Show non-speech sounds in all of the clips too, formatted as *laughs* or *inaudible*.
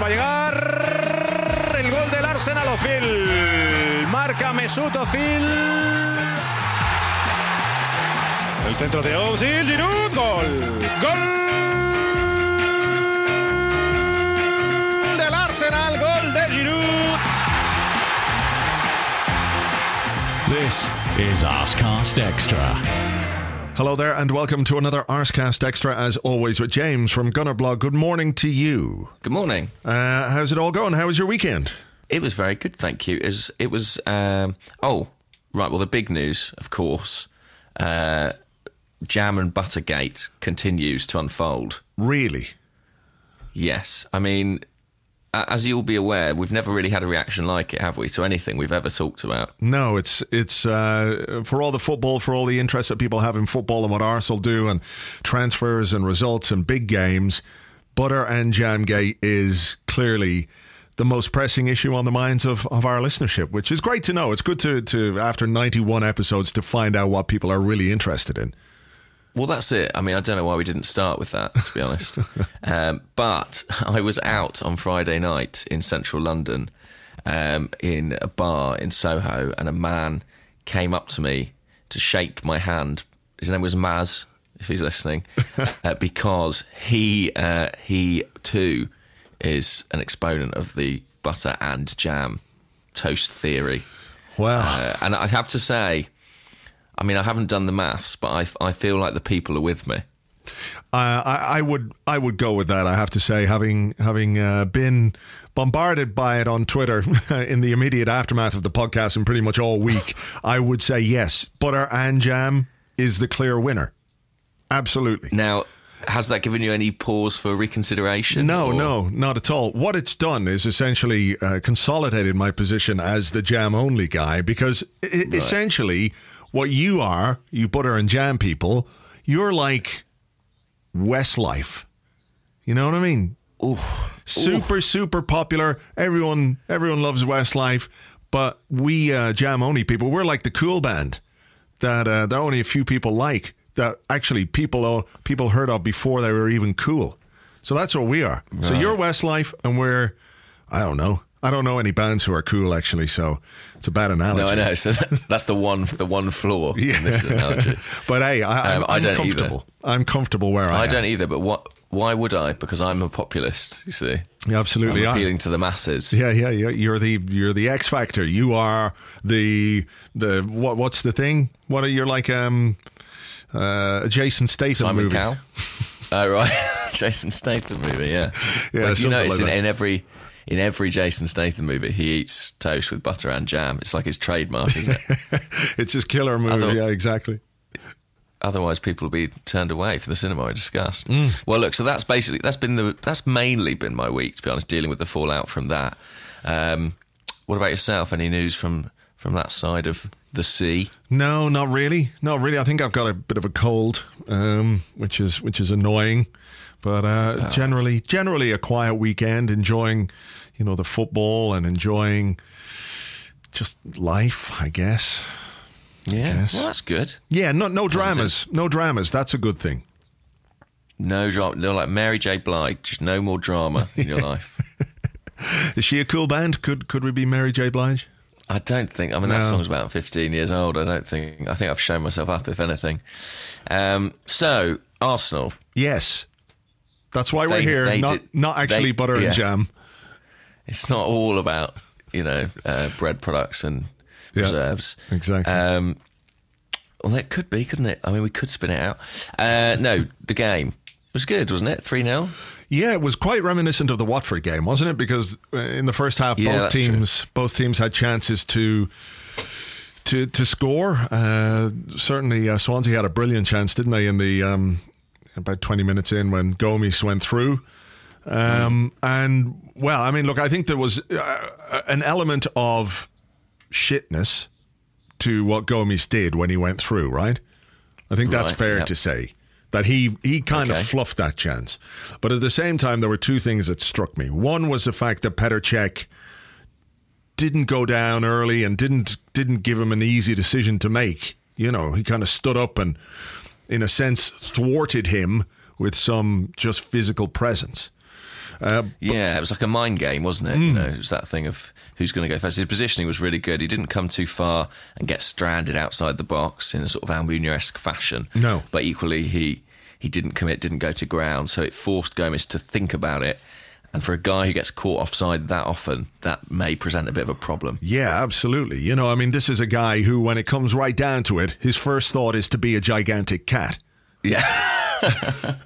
va a llegar el gol del Arsenal Ozil. Marca Mesut Ozil. El centro de Ozil, Giroud, gol. Gol del Arsenal, gol de Giroud. This is Arscast Extra. Hello there, and welcome to another Arsecast Extra, as always, with James from Gunnerblog. Good morning to you. Good morning. Uh, how's it all going? How was your weekend? It was very good, thank you. It was, it was um, oh, right, well, the big news, of course, uh, Jam and Buttergate continues to unfold. Really? Yes. I mean, as you'll be aware, we've never really had a reaction like it, have we, to anything we've ever talked about? No, it's it's uh, for all the football, for all the interest that people have in football and what Arsenal do, and transfers and results and big games. Butter and jam Jamgate is clearly the most pressing issue on the minds of, of our listenership, which is great to know. It's good to, to after ninety one episodes to find out what people are really interested in. Well, that's it. I mean, I don't know why we didn't start with that, to be honest. *laughs* Um, but I was out on Friday night in central London um, in a bar in Soho, and a man came up to me to shake my hand. His name was Maz, if he's listening, *laughs* uh, because he uh, he too is an exponent of the butter and jam toast theory. Well, Uh, and I have to say, I mean, I haven't done the maths, but I, I feel like the people are with me. Uh, I, I would I would go with that. I have to say, having having uh, been bombarded by it on Twitter *laughs* in the immediate aftermath of the podcast and pretty much all week, I would say yes. Butter and jam is the clear winner. Absolutely. Now, has that given you any pause for reconsideration? No, or- no, not at all. What it's done is essentially uh, consolidated my position as the jam only guy because I- essentially what you are, you butter and jam people, you're like Westlife. You know what I mean? super super popular. Everyone everyone loves Westlife, but we uh, jam only people. We're like the cool band that uh, that only a few people like. That actually people uh, people heard of before they were even cool. So that's what we are. So you're Westlife, and we're I don't know. I don't know any bands who are cool actually. So it's a bad analogy. No, I know. So *laughs* that's the one, the one flaw in this analogy. *laughs* but hey, I, I'm, Um, I I'm don't either. I'm comfortable where I, I am. don't either. But what? Why would I? Because I'm a populist. You see, Yeah, absolutely. I'm I- appealing to the masses. Yeah, yeah, yeah. You're the you're the X Factor. You are the the what? What's the thing? What are you like? Um, uh, Jason Statham Simon movie. Cowell. *laughs* Oh right, Jason Statham movie. Yeah, Yeah, if you notice like in, in every in every Jason Statham movie, he eats toast with butter and jam. It's like his trademark, isn't it? *laughs* It's his killer movie. thought- yeah, exactly. Otherwise, people will be turned away from the cinema in disgust. Mm. Well, look, so that's basically that's been the that's mainly been my week, to be honest, dealing with the fallout from that. Um, what about yourself? Any news from from that side of the sea? No, not really. Not really. I think I've got a bit of a cold, um, which is which is annoying. But uh, generally, generally a quiet weekend, enjoying, you know, the football and enjoying just life. I guess. Yeah, Yes. well, that's good. Yeah, no, no dramas. No dramas. That's a good thing. No drama. No, like Mary J. Blige, just no more drama in your *laughs* life. Is she a cool band? Could could we be Mary J. Blige? I don't think. I mean, that song's about 15 years old. I don't think. I think I've shown myself up, if anything. Um, so Arsenal. Yes. That's why we're They- here. they not did- not actually they- butter yeah. and jam. It's not all about you know uh, bread products and Yeah, reserves. exactly. Um, well, that could be, couldn't it? I mean, we could spin it out. Uh, no, the game was good, wasn't it? Three 0 Yeah, it was quite reminiscent of the Watford game, wasn't it? Because uh, in the first half, Yeah, both that's true. teams both teams had chances to to to score. Uh, certainly, uh, Swansea had a brilliant chance, didn't they? In the um, about twenty minutes in when Gomis went through. Um, And well, I mean, look, I think there was uh, an element of shitness to what Gomis did when he went through, right? I think that's Right, fair yep. to say that he he kind Okay. of fluffed that chance. But at the same time, there were two things that struck me. One was the fact that Petr Cech didn't go down early and didn't didn't give him an easy decision to make. You know, he kind of stood up and, in a sense, thwarted him with some just physical presence. Uh, Yeah, it was like a mind game, wasn't it? Hmm. You know, it was that thing of who's going to go first. His positioning was really good. He didn't come too far and get stranded outside the box in a sort of Almunia-esque fashion. No. but equally he he didn't commit, didn't go to ground, so it forced Gomis to think about it. And for a guy who gets caught offside that often, that may present a bit of a problem. Yeah, absolutely. You know, I mean, this is a guy who, when it comes right down to it, his first thought is to be a gigantic cat. Yeah. *laughs* *laughs*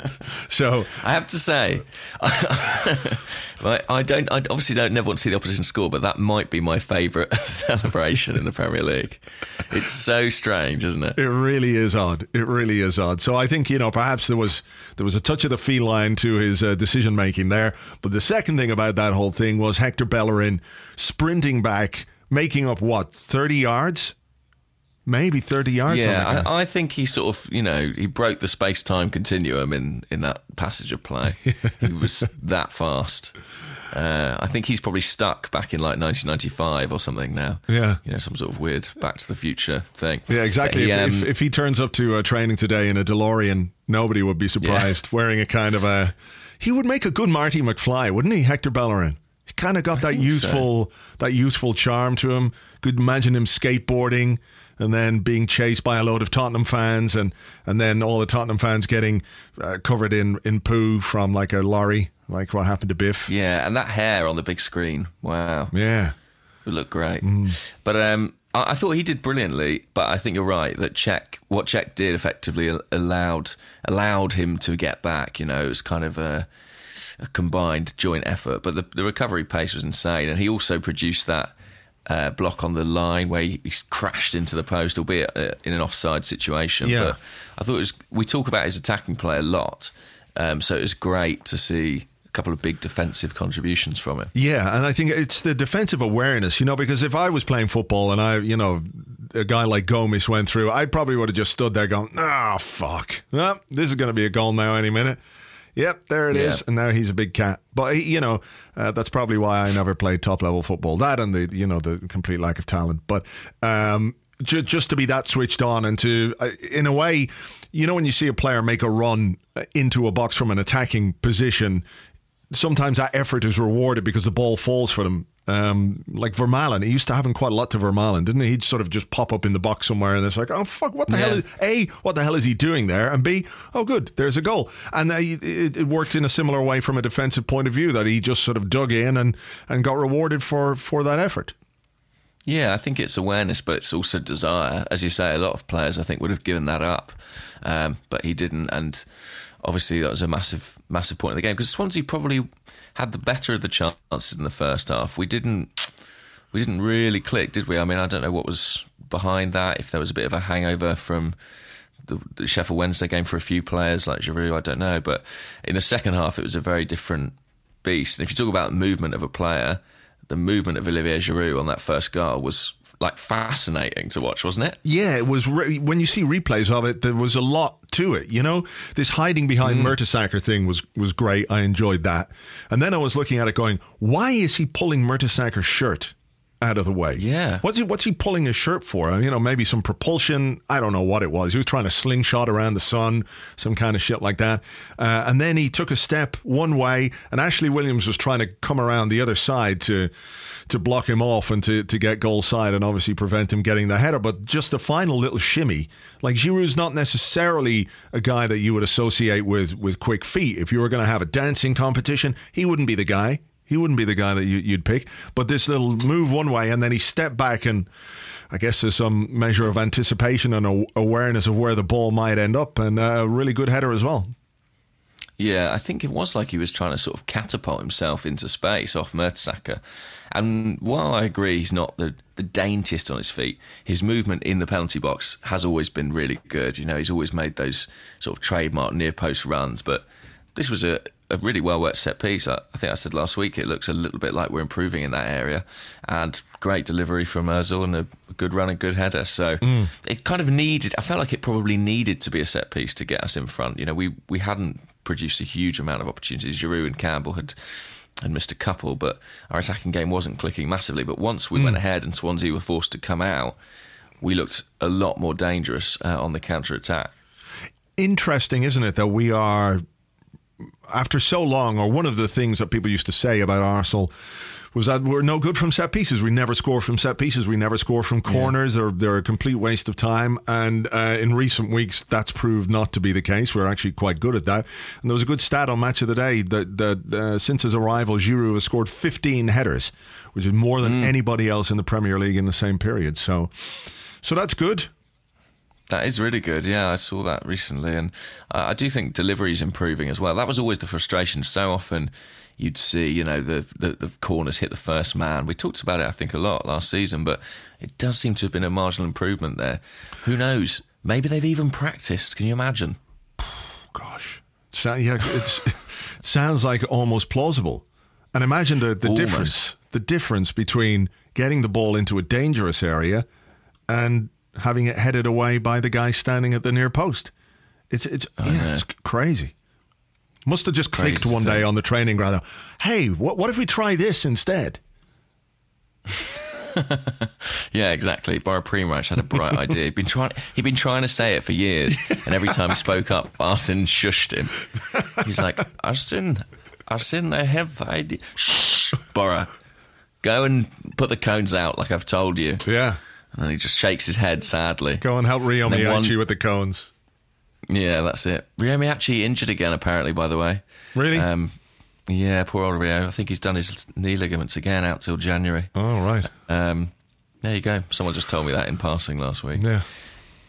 So, I have to say, *laughs* I, I don't. I obviously don't never want to see the opposition score, but that might be my favourite *laughs* celebration in the Premier League. It's so strange, isn't it? It really is odd. It really is odd. So I think you know perhaps there was there was a touch of the feline to his uh, decision making there. But the second thing about that whole thing was Hector Bellerin sprinting back, making up what thirty yards, maybe thirty yards. on. Yeah, I, I think he sort of, you know, he broke the space time continuum in, in that passage of play. *laughs* he was that fast. Uh, I think he's probably stuck back in like 1995 or something now. Yeah. You know, some sort of weird Back to the Future thing. Yeah, exactly. He, if, if, um, if he turns up to uh, training today in a DeLorean, nobody would be surprised. Wearing a kind of a, he would make a good Marty McFly, wouldn't he, Hector Bellerin? He kind of got that think so. that youthful charm to him. Could imagine him skateboarding and then being chased by a load of Tottenham fans, and and then all the Tottenham fans getting uh, covered in in poo from like a lorry, like what happened to Biff. yeah, and that hair on the big screen. Wow. Yeah. It looked great. Mm. But um, I, I thought he did brilliantly. But I think you're right that Cech, what Cech did effectively allowed allowed him to get back. You know, it was kind of a, a combined joint effort. But the, the recovery pace was insane, and he also produced that. Uh, block on the line where he, he crashed into the post, albeit uh, in an offside situation. Yeah. But I thought it was. We talk about his attacking play a lot, um, so it was great to see a couple of big defensive contributions from him. Yeah, and I think it's the defensive awareness, you know, because if I was playing football and I, you know, a guy like Gomis went through, I probably would have just stood there going, "Ah, fuck, Ah, this is going to be a goal now any minute." Yep, there it is, Yeah. and now he's a big cat. But he- you know, uh, that's probably why I never played top level football. That and the you know the complete lack of talent. But um, ju- just to be that switched on and to, uh, in a way, you know, when you see a player make a run uh, into a box from an attacking position, sometimes that effort is rewarded because the ball falls for them. Um, like Vermaelen, it used to happen quite a lot to Vermaelen, didn't it? He'd sort of just pop up in the box somewhere, and it's like, oh fuck, what the hell is a what the hell is he doing there? And b oh good, there's a goal, and uh, it, it worked in a similar way from a defensive point of view that he just sort of dug in and and got rewarded for for that effort. Yeah, I think it's awareness, but it's also desire. As you say, a lot of players I think would have given that up, um, but he didn't. And obviously, that was a massive, massive point in the game because Swansea probably had the better of the chances in the first half. We didn't, we didn't really click, did we? I mean, I don't know what was behind that. If there was a bit of a hangover from the, the Sheffield Wednesday game for a few players like Giroud, I don't know. But in the second half, it was a very different beast. And if you talk about movement of a player, the movement of Olivier Giroud on that first goal was like fascinating to watch, wasn't it? Yeah, it was re- when you see replays of it, there was a lot to it. You know, this hiding behind Mm. Mertesacker thing was was great. I enjoyed that. And then I was looking at it, going, "Why is he pulling Mertesacker's shirt out of the way? Yeah. what's he what's he pulling his shirt for? You know, maybe some propulsion. I don't know what it was. He was trying to slingshot around the sun, some kind of shit like that. Uh, and then he took a step one way, and Ashley Williams was trying to come around the other side to to block him off and to, to get goal side and obviously prevent him getting the header. But just the final little shimmy, like Giroud's not necessarily a guy that you would associate with with quick feet. If you were going to have a dancing competition, he wouldn't be the guy. He wouldn't be the guy that you, you'd pick. But this little move one way and then he stepped back and. I guess there's some measure of anticipation and awareness of where the ball might end up, and a really good header as well. Yeah, I think it was like he was trying to sort of catapult himself into space off Mertesacker. And while I agree he's not the, the daintiest on his feet, his movement in the penalty box has always been really good. You know, he's always made those sort of trademark near post runs. But this was a, a really well worked set piece. I, I think I said last week it looks a little bit like we're improving in that area. And great delivery from Ozil and a good run and good header. So mm. it kind of needed, I felt like it probably needed to be a set piece to get us in front. You know, we, we hadn't produced a huge amount of opportunities. Giroud and Campbell had had missed a couple, but our attacking game wasn't clicking massively. But once we went ahead and Swansea were forced to come out, we looked a lot more dangerous uh, on the counter attack. interesting, isn't it, that we are after so long, or one of the things that people used to say about Arsenal was that we're no good from set pieces. We never score from set pieces. We never score from corners. They're, they're a complete waste of time. And uh, in recent weeks, that's proved not to be the case. We're actually quite good at that. And there was a good stat on Match of the Day that, that uh, since his arrival, Giroud has scored 15 headers, which is more than anybody else in the Premier League in the same period. So, so that's good. That is really good. Yeah, I saw that recently, and uh, I do think delivery is improving as well. That was always the frustration. So often, you'd see, you know, the, the the corners hit the first man. We talked about it, I think, a lot last season, but it does seem to have been a marginal improvement there. Who knows? Maybe they've even practiced. Can you imagine? Gosh, so, yeah, it's, it *laughs* sounds like almost plausible. And imagine the, the Almost. difference, the difference between getting the ball into a dangerous area and having it headed away by the guy standing at the near post. It's it's yeah, it's crazy. Must have just clicked to one day on the training ground. Hey, what what if we try this instead? *laughs* Yeah, exactly. Boro Primorac had a bright idea. He'd been trying. He'd been trying to say it for years, *laughs* and every time he spoke up, Arsene shushed him. He's like, Arsene, Arsene, I have idea. Shh, Boro, go and put the cones out, like I've told you. Yeah, And then he just shakes his head sadly. go and help Ryo Miyaichi one- with the cones. Yeah, that's it. Ryo Miyaichi injured again, apparently. By the way, Really? Um, yeah, poor old Ryo. I think he's done his knee ligaments again out till January. oh right, Um, there you go. Someone just told me that in passing last week. yeah.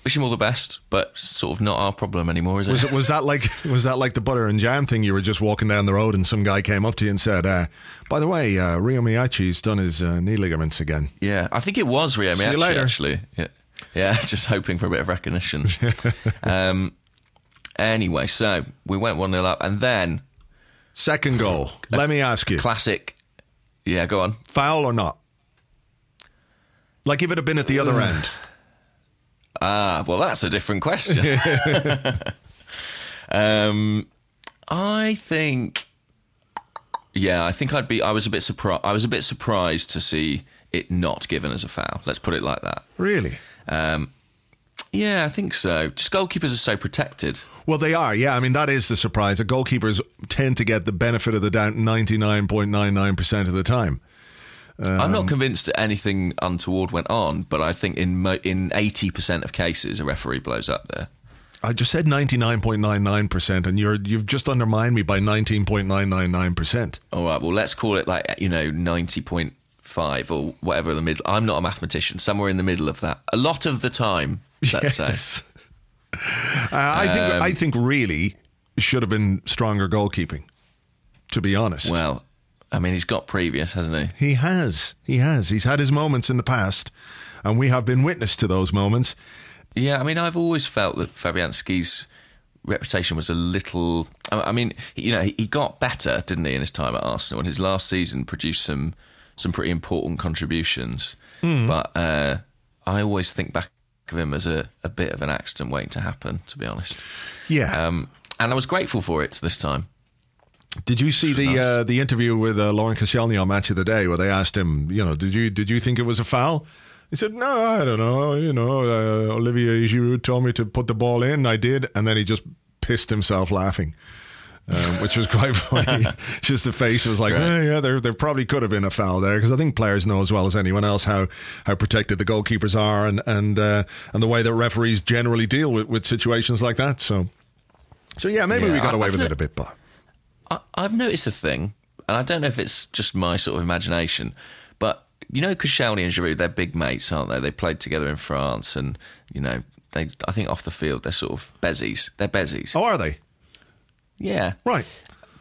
Wish him all the best, but sort of not our problem anymore, is it? Was it was that like was that like the butter and jam thing? You were just walking down the road and some guy came up to you and said, uh, "By the way, uh, Ryo Miyaichi's done his uh, knee ligaments again." Yeah, I think it was Ryo Miyaichi actually. Yeah, yeah, *laughs* just hoping for a bit of recognition. *laughs* um, anyway, so we went one 0 up, and then Second goal. Let me ask you, classic. Yeah, go on. foul or not? Like if it had been at the other end. Ah, well, that's a different question. *laughs* um, I think, yeah, I think I'd be. I was a bit surprised. I was a bit surprised to see it not given as a foul. Let's put it like that. Really? Um, yeah, I think so. Just goalkeepers are so protected. Well, they are. Yeah, I mean that is the surprise. The goalkeepers tend to get the benefit of the doubt ninety nine point nine nine percent of the time. I'm Um, not convinced that anything untoward went on, but I think in mo- in 80% of cases, a referee blows up there. I just said ninety nine point nine nine percent, and you're you've just undermined me by nineteen point nine nine nine percent. All right, well, let's call it like, you know, 90.5 or whatever the middle. I'm not a mathematician, somewhere in the middle of that. A lot of the time, let's *laughs* say. Uh, I think Um, I think really should have been stronger goalkeeping. To be honest, Well, I mean, he's got previous, hasn't he? he has. He has. He's had his moments in the past, and we have been witness to those moments. Yeah, I mean, I've always felt that Fabianski's reputation was a little. I mean, you know, he got better, didn't he, in his time at Arsenal? And his last season produced some some pretty important contributions. But uh, I always think back him as a, a bit of an accident waiting to happen, to be honest. Yeah. Um, and I was grateful for it this time. Did you see the nice. uh, the interview with uh, Laurent Koscielny on Match of the Day where they asked him, you know, did you did you think it was a foul? He said, no, I don't know. You know, uh, Olivier Giroud told me to put the ball in. I did, and then he just pissed himself laughing. Um, which was quite *laughs* funny. Just the face was like, Right. "Eh, yeah, there, there probably could have been a foul there because I think players know as well as anyone else how, how protected the goalkeepers are and and uh, and the way that referees generally deal with, with situations like that. So, so yeah, maybe Yeah, we got away I with think- it a bit, but I, I've noticed a thing, and I don't know if it's just my sort of imagination, but you know, Koscielny and Giroud, they're big mates, aren't they? They played together in France, and you know, they. I think off the field, they're sort of bezies. They're bezies. oh, are they Yeah, right?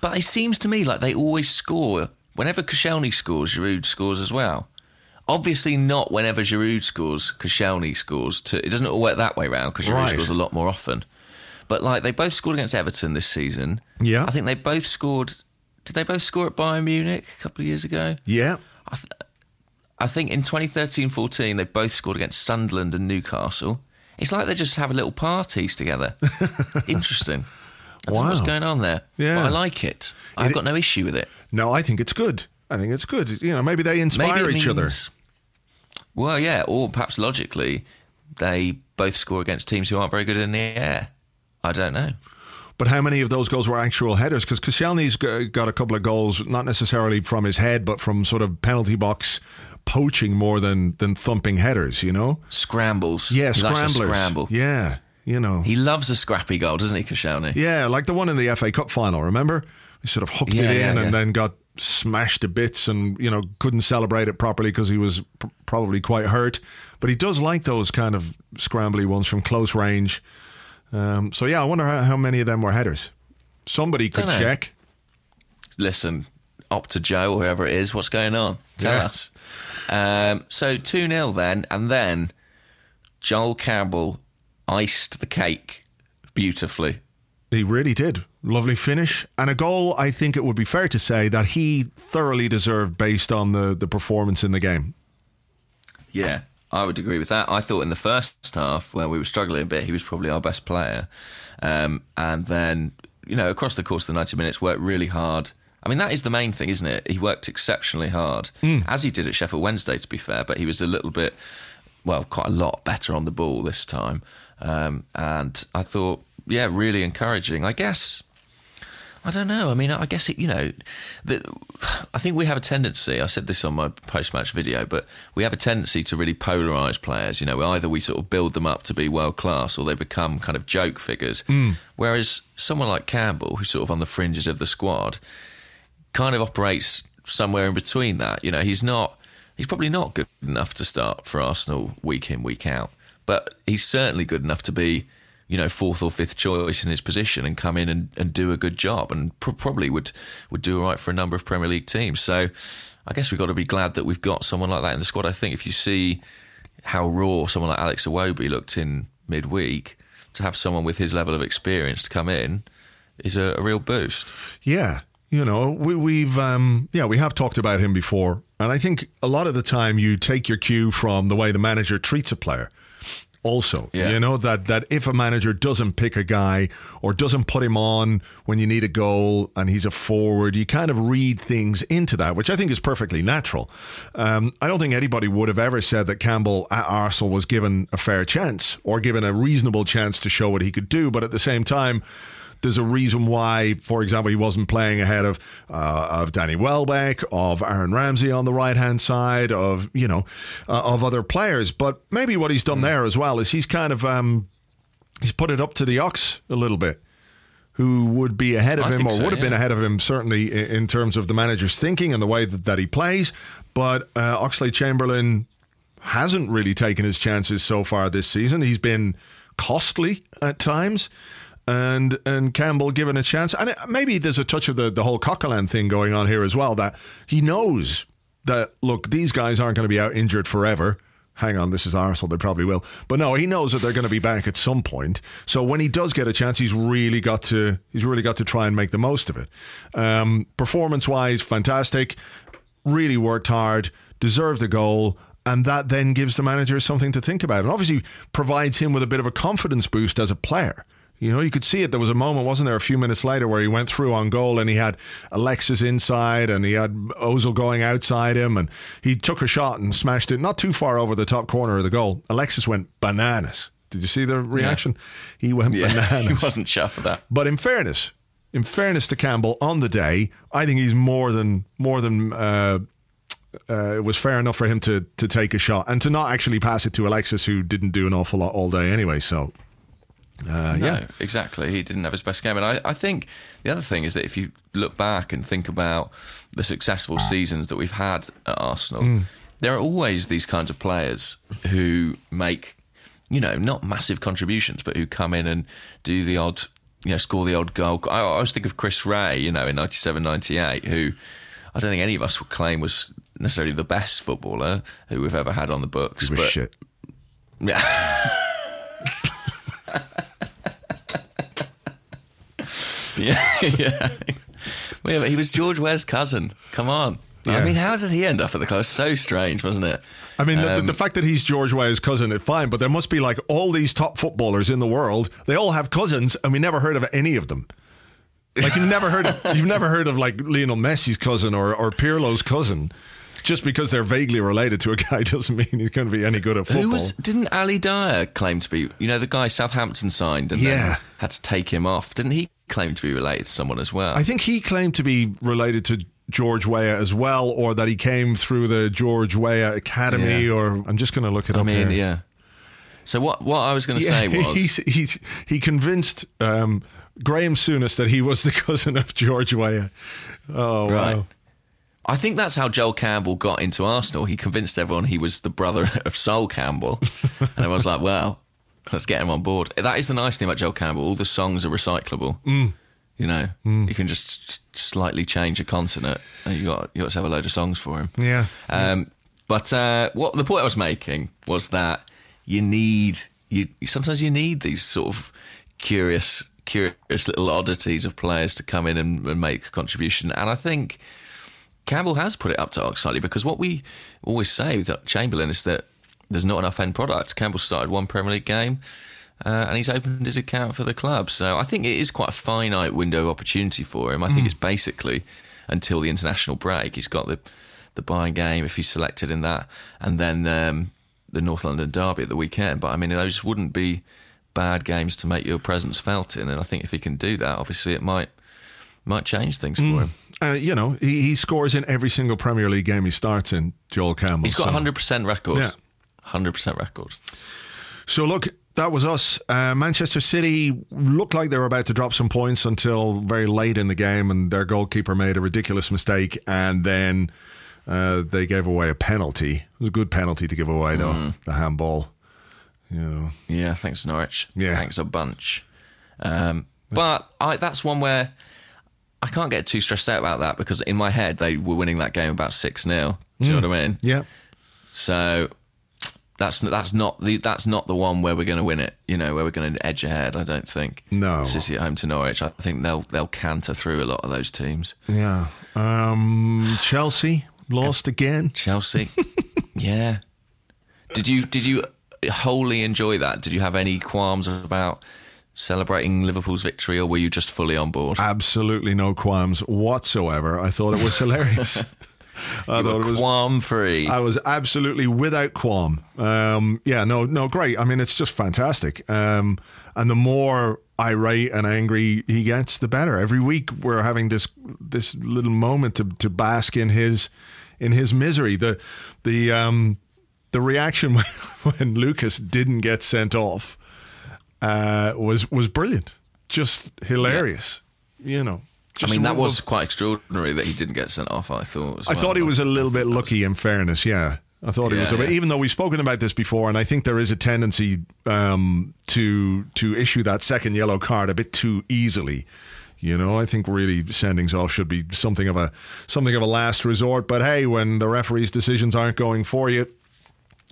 but it seems to me like they always score. Whenever Koscielny scores, Giroud scores as well. Obviously, not whenever Giroud scores, Koscielny scores. To, it doesn't all work that way round because Giroud Right. scores a lot more often. But like they both scored against Everton this season. Yeah. I think they both scored. Did they both score at Bayern Munich a couple of years ago? Yeah. I, th- I think in 2013-14 they both scored against Sunderland and Newcastle. It's like they just have little parties together. *laughs* Interesting. I don't know what's going on there. Yeah. But I like it. I've got no issue with it. No, I think it's good. I think it's good. You know, maybe they inspire Maybe it each other. Well, yeah, or perhaps logically, they both score against teams who aren't very good in the air. I don't know. But how many of those goals were actual headers? Because Koscielny's got a couple of goals, not necessarily from his head, but from sort of penalty box poaching more than than thumping headers. You know? Scrambles. Yeah, he scramblers. scramble. Yeah, you know. He loves a scrappy goal, doesn't he, Koscielny? yeah, like the one in the FA Cup final. Remember? He sort of hooked Yeah, it in yeah. and then got smashed to bits, and you know couldn't celebrate it properly because he was pr- probably quite hurt. But he does like those kind of scrambly ones from close range. Um, so yeah, I wonder how, how many of them were headers. Somebody could check. Listen, up to Joe whoever it is, what's going on? Tell Yeah. us. Um, so 2 0 then, and then Joel Campbell iced the cake beautifully. He really did. Lovely finish. And a goal, I think it would be fair to say, that he thoroughly deserved based on the, the performance in the game. Yeah, I would agree with that. I thought in the first half, where we were struggling a bit, he was probably our best player. Um, and then, you know, across the course of the 90 minutes, worked really hard. I mean, that is the main thing, isn't it? He worked exceptionally hard, as he did at Sheffield Wednesday, to be fair, but he was a little bit, well, quite a lot better on the ball this time. Um, and I thought, yeah, really encouraging. I guess. I don't know. I mean, I guess it, you know, the, I think we have a tendency. I said this on my post-match video, but we have a tendency to really polarise players. You know, either we sort of build them up to be world class, or they become kind of joke figures. Whereas someone like Campbell, who's sort of on the fringes of the squad, kind of operates somewhere in between that. You know, he's not. He's probably not good enough to start for Arsenal week in week out, but he's certainly good enough to be, you know, fourth or fifth choice in his position and come in and, and do a good job, and pr- probably would would do all right for a number of Premier League teams. So, I guess we've got to be glad that we've got someone like that in the squad. I think if you see how raw someone like Alex Iwobi looked in midweek, to have someone with his level of experience to come in is a, a real boost. Yeah, you know, we, we've um, yeah, we have talked about him before, and I think a lot of the time you take your cue from the way the manager treats a player. Also, Yeah. you know that that if a manager doesn't pick a guy or doesn't put him on when you need a goal and he's a forward, you kind of read things into that, which I think is perfectly natural. Um, I don't think anybody would have ever said that Campbell at Arsenal was given a fair chance or given a reasonable chance to show what he could do, but at the same time there's a reason why, for example, he wasn't playing ahead of uh, of Danny Welbeck, of Aaron Ramsey on the right hand side, of you know, uh, of other players. But maybe what he's done there as well is he's kind of um, he's put it up to the Ox a little bit, who would be ahead of I him or so, would have been ahead of him certainly in, in terms of the manager's thinking and the way that, that he plays. But uh, Oxlade-Chamberlain hasn't really taken his chances so far this season. He's been costly at times. And and Campbell given a chance, and it, maybe there's a touch of the, the whole Coquelin thing going on here as well. That he knows that look, these guys aren't going to be out injured forever. Hang on, this is Arsenal; they probably will. But no, he knows that they're going to be back at some point. So when he does get a chance, he's really got to he's really got to try and make the most of it. Um, performance wise, fantastic. Really worked hard, deserved a goal, and that then gives the manager something to think about, and obviously provides him with a bit of a confidence boost as a player. You know, you could see it. There was a moment, wasn't there, a few minutes later where he went through on goal and he had Alexis inside and he had Ozil going outside him and he took a shot and smashed it not too far over the top corner of the goal. Alexis went bananas. Did you see the reaction? He went *laughs* he bananas. He wasn't chuffed for that. But in fairness, in fairness to Campbell, on the day, I think he's more than more than uh, uh, it was fair enough for him to to take a shot and to not actually pass it to Alexis, who didn't do an awful lot all day anyway. So. Uh, No, yeah, exactly. He didn't have his best game. And I, I think the other thing is that if you look back and think about the successful seasons that we've had at Arsenal, Hmm. there are always these kinds of players who make, you know, not massive contributions, but who come in and do the odd, you know, score the odd goal. I, I always think of Chris Wreh, you know, in 97, 98, who I don't think any of us would claim was necessarily the best footballer who we've ever had on the books. he was but shit. yeah. *laughs* *laughs* yeah, yeah. Well, but he was George Weah's cousin. Come on. Yeah. I mean, how did he end up at the club? So strange, wasn't it? I mean, the, Um, the fact that he's George Weah's cousin, it's fine, but there must be like all these top footballers in the world. They all have cousins, and we never heard of any of them. Like you've never heard, *laughs* you've never heard of like Lionel Messi's cousin or or Pirlo's cousin. Just because they're vaguely related to a guy *laughs* doesn't mean he's going to be any good at football. Who was? Didn't Ali Dia claim to be? You know, the guy Southampton signed and Yeah. then had to take him off. Didn't he claimed to be related to someone as well. I think he claimed to be related to George Weah as well, or that he came through the George Weah Academy. Yeah. Or I'm just going to look it I up I mean, here. yeah. So what what I was going to Yeah, say *laughs* was he's, he's, he convinced um, Graham Souness that he was the *laughs* cousin of George Weah. Oh, Right. wow. I think that's how Joel Campbell got into Arsenal. He convinced everyone he was the brother *laughs* of Sol Campbell. and everyone's like, well, let's get him on board. That is the nice thing about Joel Campbell. All the songs are recyclable. Mm. You know, you can just slightly change a consonant and you got, you got to have a load of songs for him. Yeah. Um, but uh, what the point I was making was that you need you sometimes you need these sort of curious curious little oddities of players to come in and, and make a contribution, and I think Campbell has put it up to Ox slightly because what we always say with Chamberlain is that there's not enough end product. Campbell started one Premier League game. Uh, and he's opened his account for the club. So I think it is quite a finite window of opportunity for him. I think it's basically until the international break. He's got the the Bayern game if he's selected in that, and then um, the North London derby at the weekend. But I mean, those wouldn't be bad games to make your presence felt in. And I think if he can do that, obviously it might might change things for him. Uh, you know, he, he scores in every single Premier League game he starts in, Joel Campbell. He's got so- a hundred percent record. Yeah. Hundred percent record. So look, that was us. Uh, Manchester City looked like they were about to drop some points until very late in the game, and their goalkeeper made a ridiculous mistake, and then uh, they gave away a penalty. It was a good penalty to give away, though, Mm. the handball. You know, Yeah, thanks Norwich. Yeah. thanks a bunch. Um, but I, that's one where I can't get too stressed out about that because in my head they were winning that game about six 0 Do you know what I mean? yeah. So that's that's not the that's not the one where we're going to win it. You know, where we're going to edge ahead. I don't think. No. City at home to Norwich. I think they'll they'll canter through a lot of those teams. Yeah. Um, Chelsea lost again. Chelsea. *laughs* yeah. Did you did you wholly enjoy that? Did you have any qualms about celebrating Liverpool's victory, or were you just fully on board? Absolutely no qualms whatsoever. I thought it was hilarious. *laughs* I you were was qualm free. I was absolutely without qualm. Um, yeah, no, no, great. I mean, it's just fantastic. Um, and the more irate and angry he gets, the better. Every week we're having this this little moment to to bask in his in his misery. The the um, the reaction *laughs* when, when Lucas didn't get sent off uh, was was brilliant, just hilarious. You know. I mean, that was of- quite extraordinary that he didn't get sent off. I thought. As I well. thought he was a little bit lucky. In fairness, yeah, I thought he was. Yeah, a bit, yeah. Even though we've spoken about this before, and I think there is a tendency um, to to issue that second yellow card a bit too easily. You know, I think really sendings off should be something of a something of a last resort. But hey, when the referee's decisions aren't going for you,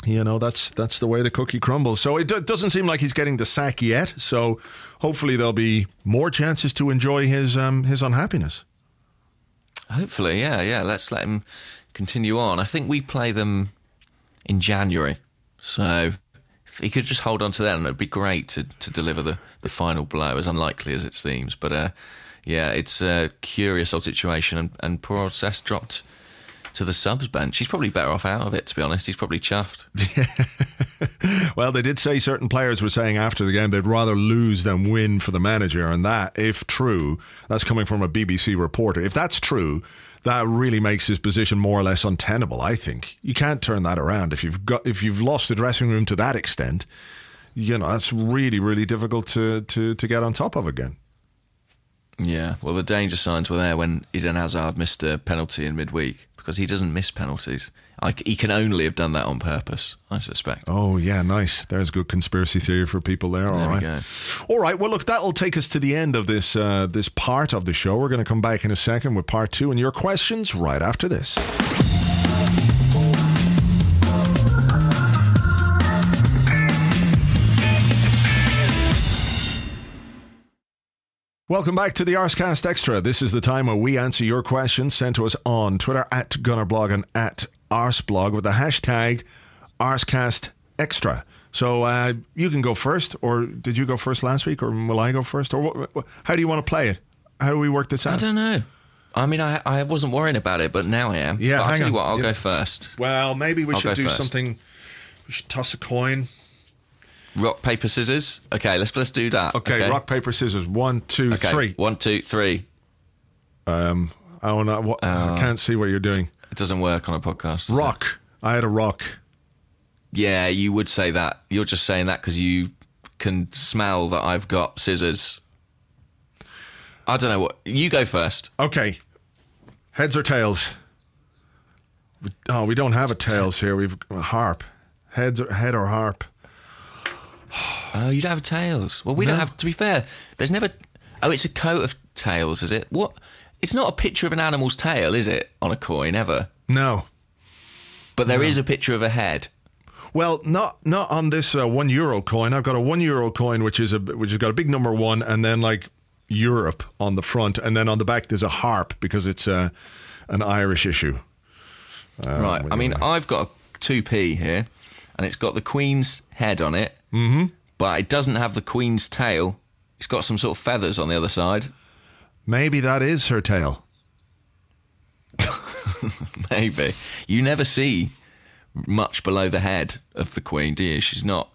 you know that's that's the way the cookie crumbles. So it do- doesn't seem like he's getting the sack yet. So hopefully there'll be more chances to enjoy his um, his unhappiness. Hopefully, yeah, yeah. Let's let him continue on. I think we play them in January, so if he could just hold on to that, and it'd be great to to deliver the the final blow, as unlikely as it seems. But uh, yeah, it's a curious old situation, and, and poor old Cess dropped to the subs bench. He's probably better off out of it, to be honest. He's probably chuffed. *laughs* Well, they did say certain players were saying after the game they'd rather lose than win for the manager, and that, if true, that's coming from a BBC reporter. If that's true, that really makes his position more or less untenable. I think you can't turn that around if you've got if you've lost the dressing room to that extent. You know that's really really difficult to to to get on top of again. Yeah, well, the danger signs were there when Eden Hazard missed a penalty in midweek because he doesn't miss penalties. I, he can only have done that on purpose, I suspect. Oh yeah, nice. There's a good conspiracy theory for people there. All There we right. go. All right. Well, look, that'll take us to the end of this uh, this part of the show. We're going to come back in a second with part two and your questions right after this. Welcome back to the Arsecast Extra. This is the time where we answer your questions sent to us on Twitter at Gunnerblog and at Arseblog with the hashtag Arsecast Extra. So uh, you can go first, or did you go first last week, or will I go first, or what, what- how do you want to play it? How do we work this out? I don't know. I mean, I I wasn't worrying about it, but now I am. Yeah, But I'll tell on. you what, I'll Yeah. go first. Well, maybe we I'll should do first. something. We should toss a coin. Rock paper scissors. Okay, let's let's do that. Okay, rock paper scissors. One, two, Okay, three. one, two, three. Um, oh no, what, I can't see what you're doing. It doesn't work on a podcast. does it? Rock. I had a rock. Yeah, you would say that. You're just saying that because you can smell that I've got scissors. I don't know what. You go first. Okay. Heads or tails? Oh, we don't have a tails here. We've a harp. Heads or head or harp? *sighs* Oh, you don't have tails. Well, we don't have. To be fair, there's never. Oh, it's a coat of tails, is it? What? It's not a picture of an animal's tail, is it? On a coin, ever. No. But there is a picture of a head. Well, not not on this uh, one euro coin. I've got a one euro coin, which is a which has got a big number one, and then like Europe on the front, and then on the back there's a harp because it's uh, an Irish issue. Uh, right. I mean, I've got a two p here, and it's got the queen's head on it. Mm-hmm. But it doesn't have the queen's tail. It's got some sort of feathers on the other side. maybe that is her tail. *laughs* Maybe you never see much below the head of the queen, do you? She's not.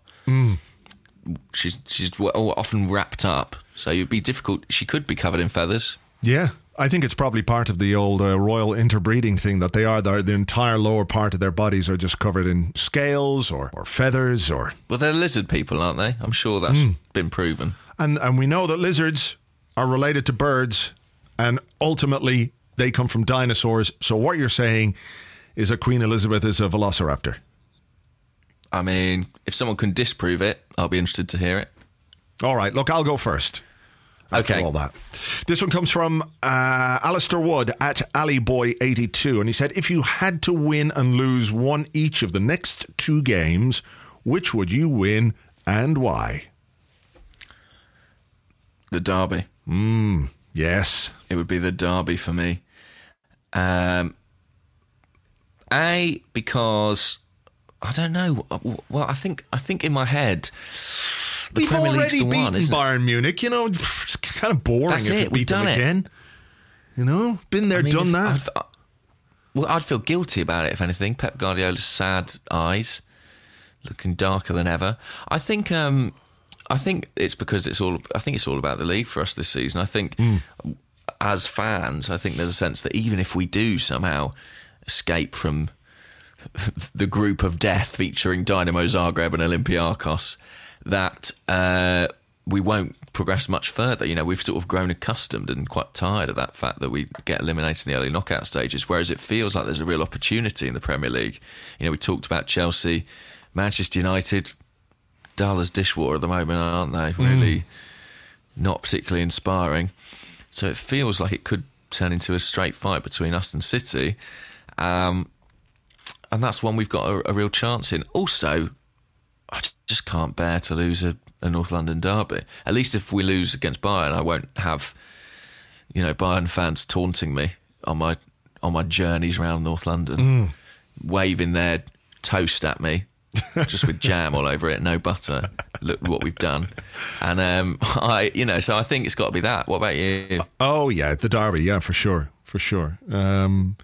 She's she's often wrapped up, so it'd be difficult. She could be covered in feathers. Yeah, I think it's probably part of the old uh, royal interbreeding thing that they are. The, the entire lower part of their bodies are just covered in scales or, or feathers, or Well, they're lizard people, aren't they? I'm sure that's been proven. and and we know that lizards are related to birds, and ultimately they come from dinosaurs. So what you're saying is that Queen Elizabeth is a velociraptor. I mean, if someone can disprove it, I'll be interested to hear it. All right, look, I'll go first. After Okay. all that. This one comes from uh, Alistair Wood at AliBoy82, and he said, "If you had to win and lose one each of the next two games, which would you win and why?" The derby. Yes, It would be the derby for me. Um, a because I don't know. Well, I think I think in my head, the we've Premier League's already the beaten one, isn't? Bayern Munich. You know, *laughs* it's kind of boring That's if it, we've done it. again. You know, been there, I mean, done that. I'd- well, I'd feel guilty about it if anything. Pep Guardiola's sad eyes, looking darker than ever. I think. Um, I think it's because it's all. I think it's all about the league for us this season. I think, as fans, I think there's a sense that even if we do somehow escape from the group of death featuring Dynamo Zagreb and Olympiakos, that uh, we won't progress much further. You know, we've sort of grown accustomed and quite tired of that fact that we get eliminated in the early knockout stages. Whereas it feels like there's a real opportunity in the Premier League. You know, we talked about Chelsea, Manchester United, dull as dishwater at the moment, aren't they? Really not particularly inspiring. So it feels like it could turn into a straight fight between us and City. Um, and that's one we've got a, a real chance in. Also, I just can't bear to lose a, a North London derby. At least if we lose against Bayern, I won't have, you know, Bayern fans taunting me on my on my journeys around North London, waving their toast at me, *laughs* just with jam all over it, no butter. Look what we've done, and um, *laughs* I, you know, so I think it's got to be that. What about you? Oh yeah, the derby, yeah, for sure, for sure. Um,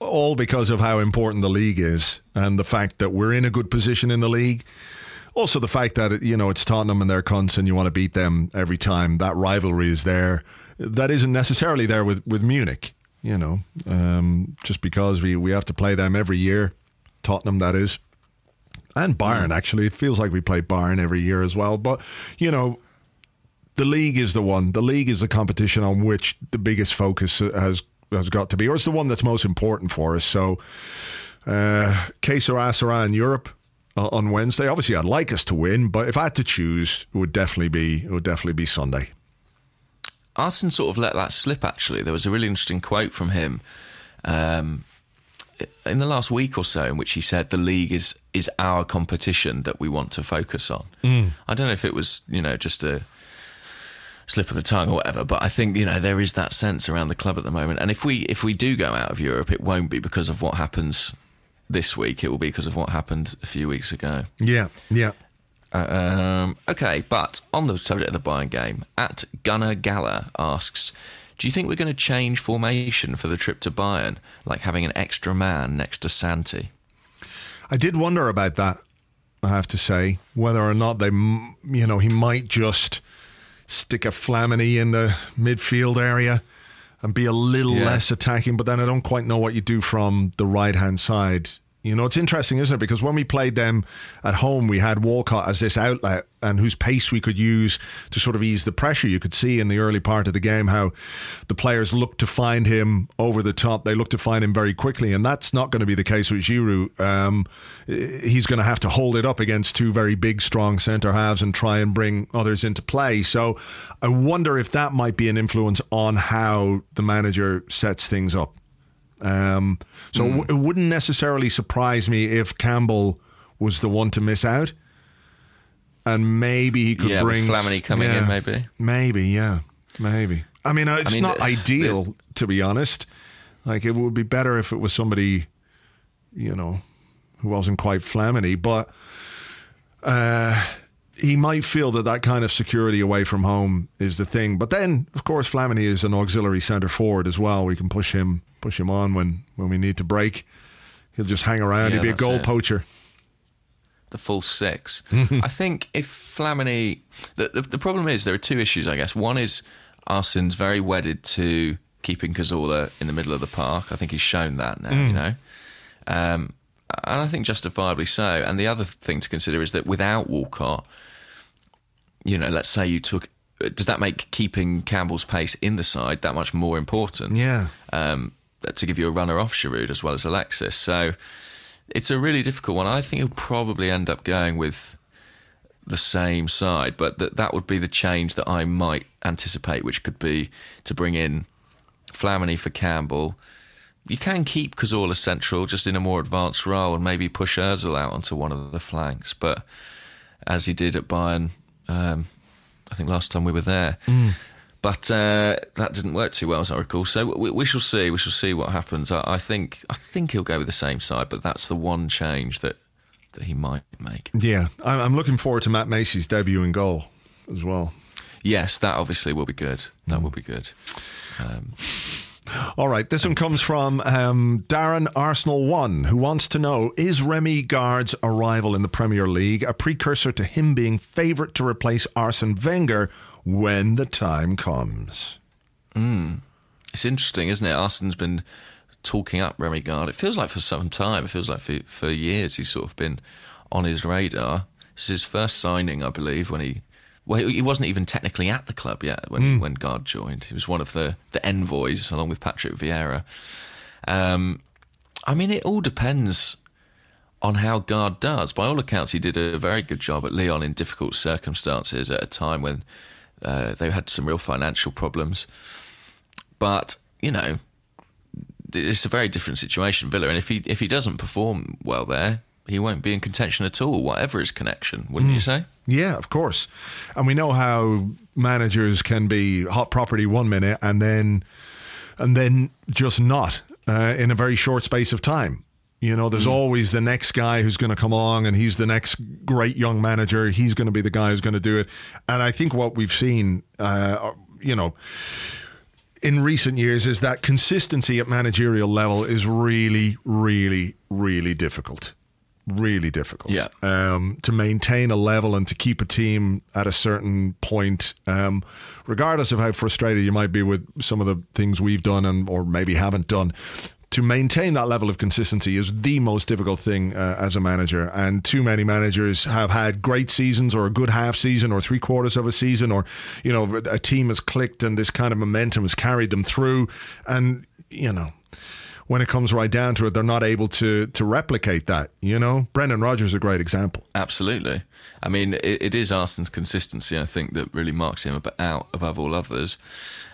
all because of how important the league is, and the fact that we're in a good position in the league. Also, the fact that you know it's Tottenham and they're cunts, and you want to beat them every time. That rivalry is there. That isn't necessarily there with with Munich. You know, um, just because we we have to play them every year, Tottenham that is, and Bayern. Actually, it feels like we play Bayern every year as well. But you know, the league is the one. The league is the competition on which the biggest focus has has got to be, or it's the one that's most important for us. So, uh, Asara in Europe uh, on Wednesday. Obviously, I'd like us to win, but if I had to choose, it would definitely be it would definitely be Sunday. Arsene sort of let that slip. Actually, there was a really interesting quote from him um, in the last week or so, in which he said the league is is our competition that we want to focus on. I don't know if it was you know just a slip of the tongue or whatever, but I think you know there is that sense around the club at the moment. And if we if we do go out of Europe, it won't be because of what happens this week. It will be because of what happened a few weeks ago. Yeah, yeah. Um, okay, but on the subject of the Bayern game, at Gunnar Gala asks, do you think we're going to change formation for the trip to Bayern, like having an extra man next to Santi? I did wonder about that. I have to say. Whether or not they, you know, he might just stick a Flamini in the midfield area and be a little Yeah. less attacking. But then I don't quite know what you do from the right hand side. You know, it's interesting, isn't it? Because when we played them at home, we had Walcott as this outlet and whose pace we could use to sort of ease the pressure. You could see in the early part of the game how the players looked to find him over the top. They looked to find him very quickly, and that's not going to be the case with Giroud. Um, he's going to have to hold it up against two very big, strong centre halves and try and bring others into play. So I wonder if that might be an influence on how the manager sets things up. Um, so it w- it wouldn't necessarily surprise me if Campbell was the one to miss out, and maybe he could Yeah, bring Flamini coming in, maybe. maybe, yeah, maybe. I mean, uh, it's mean, not the- ideal to be honest. Like it would be better if it was somebody, you know, who wasn't quite Flamini, but uh, he might feel that that kind of security away from home is the thing. But then, of course, Flamini is an auxiliary centre forward as well. We can push him push him on when when we need to break. He'll just hang around. Yeah, He'll be a goal it. poacher. the full six. *laughs* I think if Flamini, the, the the problem is there are two issues. I guess one is Arsene's very wedded to keeping Cazorla in the middle of the park. I think he's shown that now. You know, um, and I think justifiably so. And the other thing to consider is that without Walcott, you know, let's say you took. Does that make keeping Campbell's pace in the side that much more important? Yeah. um, to give you a runner off Giroud as well as Alexis. So it's a really difficult one. I think he'll probably end up going with the same side, but that that would be the change that I might anticipate, which could be to bring in Flamini for Campbell. You can keep Cazorla central just in a more advanced role and maybe push Ozil out onto one of the flanks, but as he did at Bayern, um, I think last time we were there. But uh, that didn't work too well, as I recall. So we, we shall see. We shall see what happens. I, I think I think he'll go with the same side, but that's the one change that that he might make. Yeah, I'm, I'm looking forward to Matt Macey's debut in goal as well. Yes, that obviously will be good. That will be good. Um, All right, this one comes from um, Darren Arsenal One, who wants to know: Is Remi Garde's arrival in the Premier League a precursor to him being favourite to replace Arsene Wenger when the time comes? it's interesting, isn't it? Arsene's been talking up Remy Gard. It feels like for some time. It feels like for for years he's sort of been on his radar. This is his first signing, I believe, when he. Well, he wasn't even technically at the club yet when when Garde joined. He was one of the, the envoys along with Patrick Vieira. Um, I mean, it all depends on how Garde does. By all accounts, he did a very good job at Lyon in difficult circumstances at a time when uh, they had some real financial problems. But you know, it's a very different situation, Villa. And if he if he doesn't perform well there, he won't be in contention at all, whatever his connection. Wouldn't you say? Yeah, of course. And we know how managers can be hot property one minute and then and then just not uh, in a very short space of time. You know, there's always the next guy who's going to come along and he's the next great young manager. He's going to be the guy who's going to do it. And I think what we've seen, uh, you know, in recent years is that consistency at managerial level is really, really, really difficult. Really difficult. Yeah. Um, to maintain a level and to keep a team at a certain point, um, regardless of how frustrated you might be with some of the things we've done and or maybe haven't done. To maintain that level of consistency is the most difficult thing uh, as a manager, and too many managers have had great seasons, or a good half season, or three quarters of a season, or you know a team has clicked and this kind of momentum has carried them through, and you know when it comes right down to it, they're not able to to replicate that. You know, Brendan Rodgers is a great example. Absolutely. I mean, it, it is Arsene's consistency, I think, that really marks him out above all others.